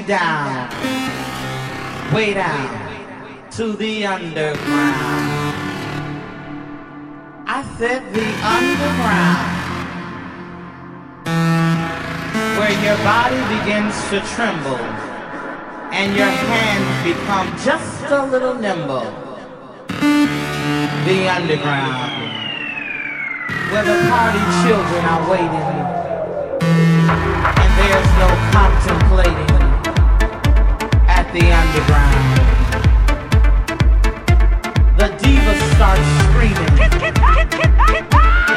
you down, way down to the underground. I said the underground. Where your body begins to tremble and your hands become just a little nimble. The underground. Where the party children are waiting and there's no contemplating at the underground. The divas start screaming.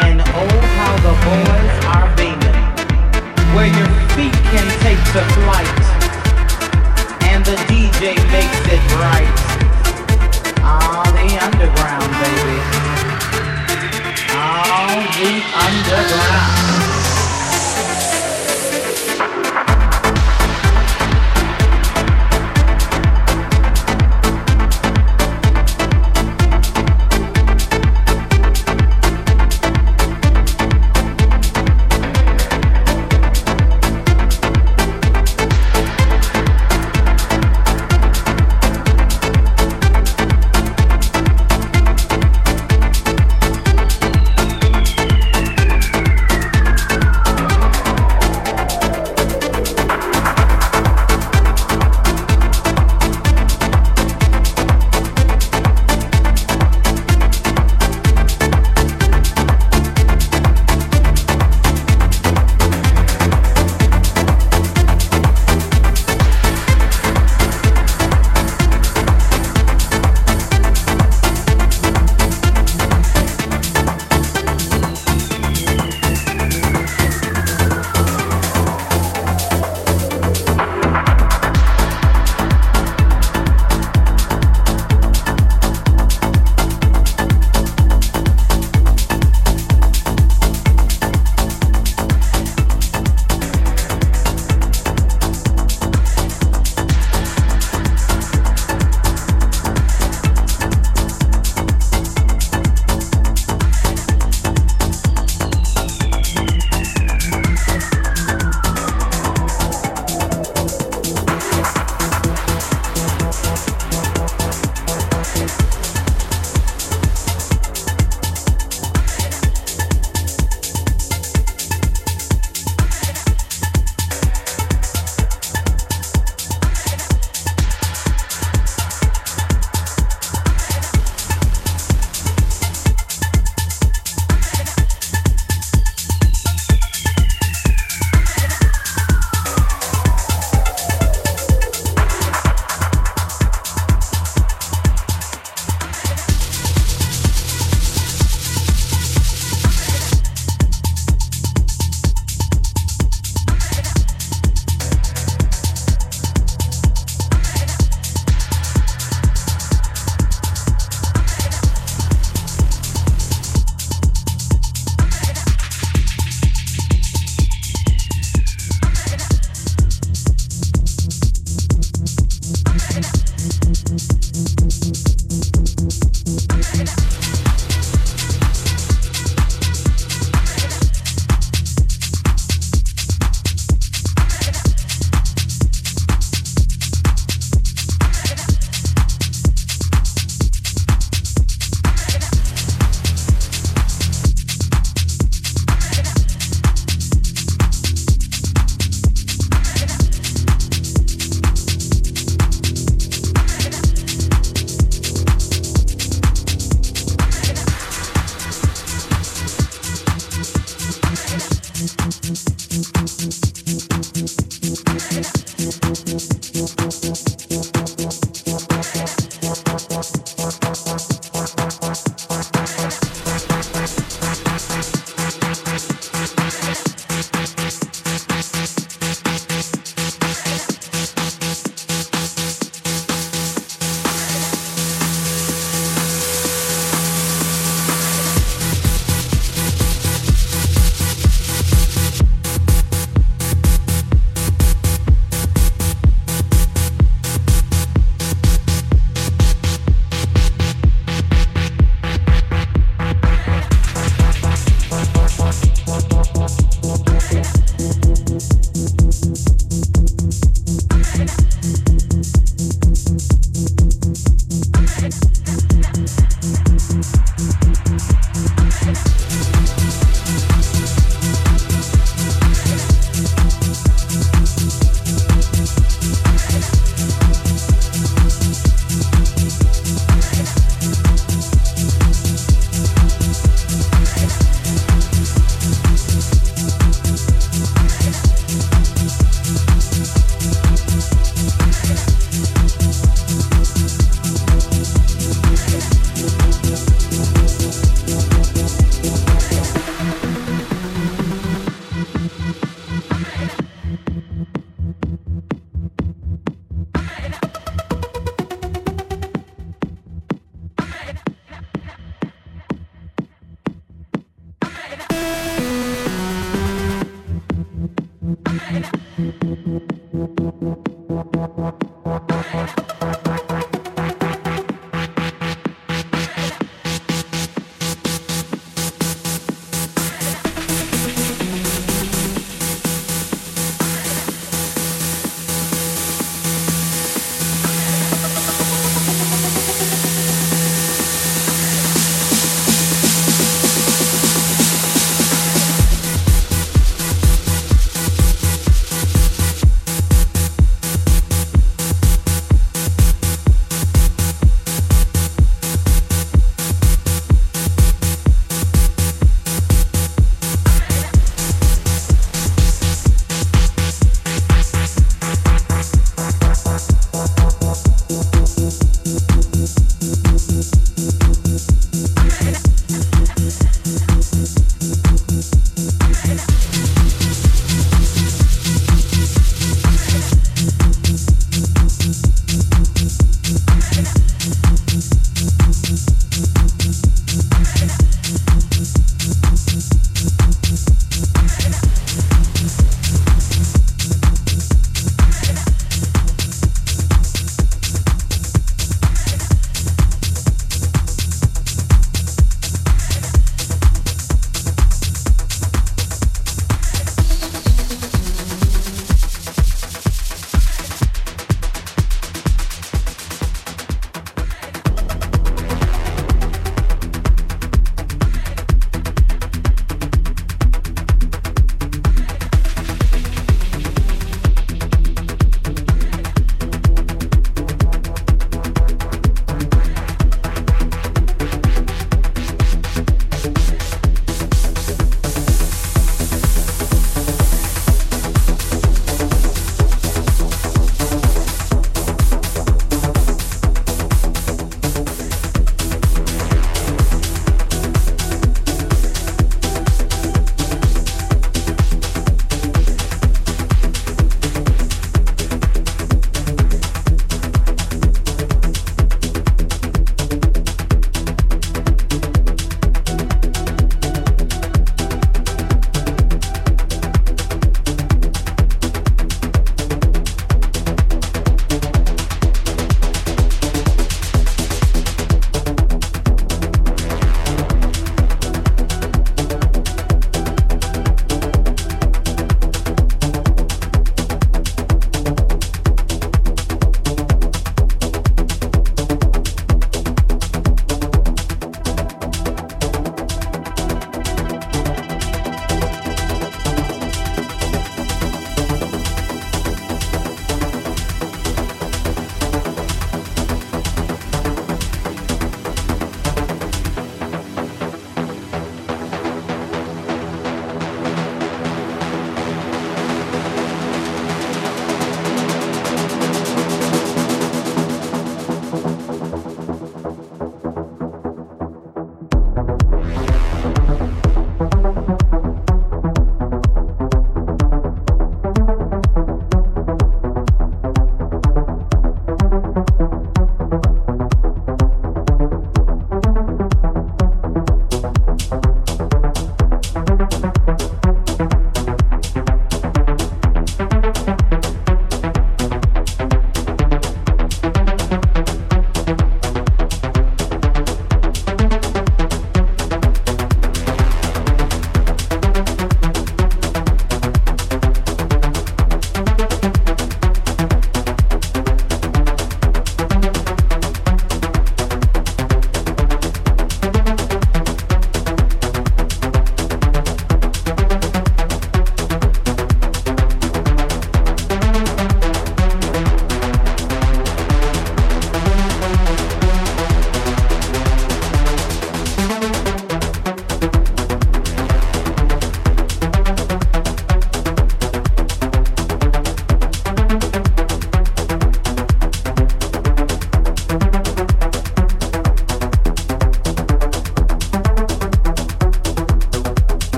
And oh, how the boys are beaming. Where your feet can take the flight. And the DJ makes it right. Ah, the underground, baby. Ah, the underground.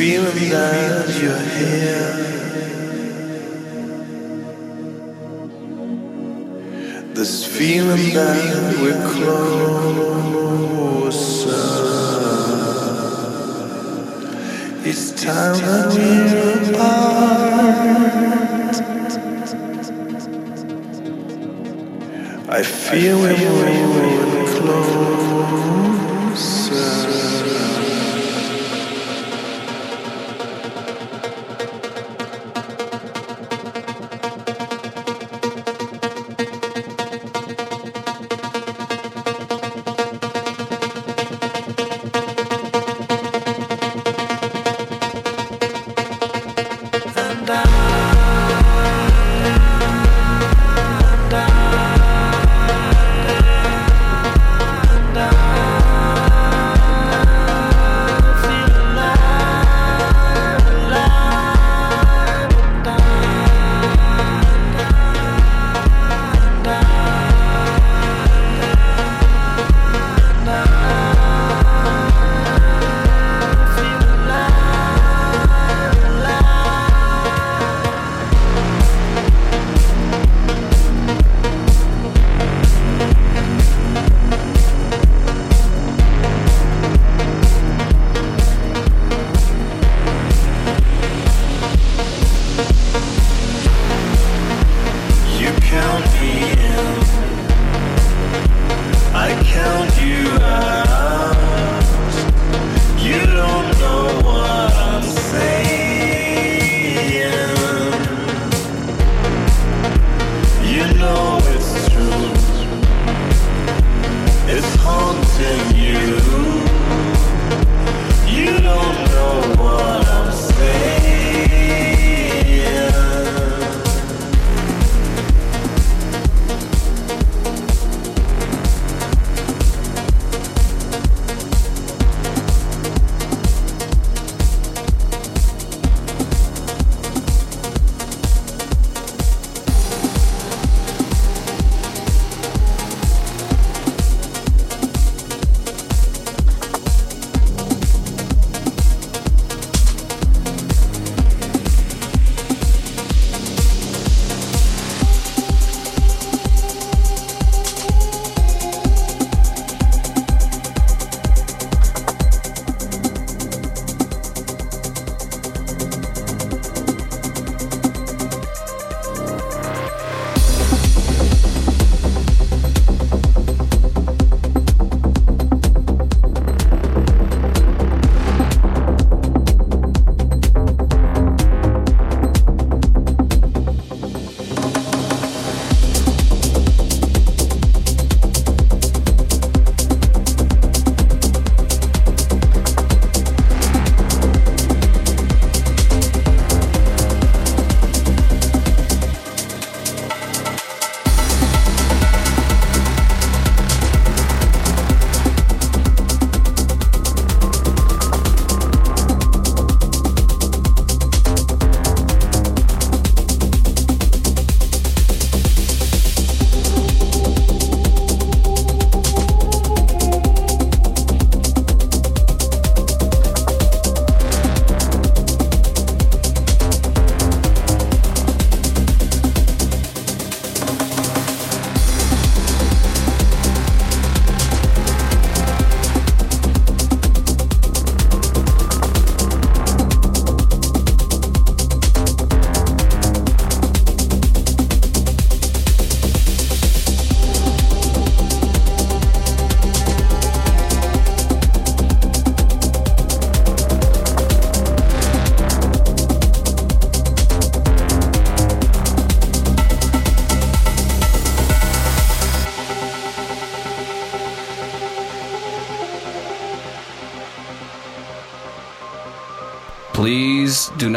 Feeling that you're here. This feeling that we're closer. It's time that we're apart. I feel we're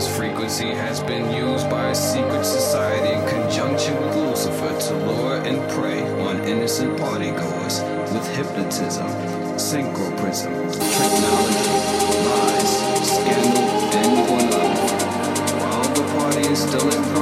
This frequency has been used by a secret society in conjunction with Lucifer to lure and prey on innocent partygoers with hypnotism, synchroprism, technology, lies, scandal, and one love. While the party is still in progress,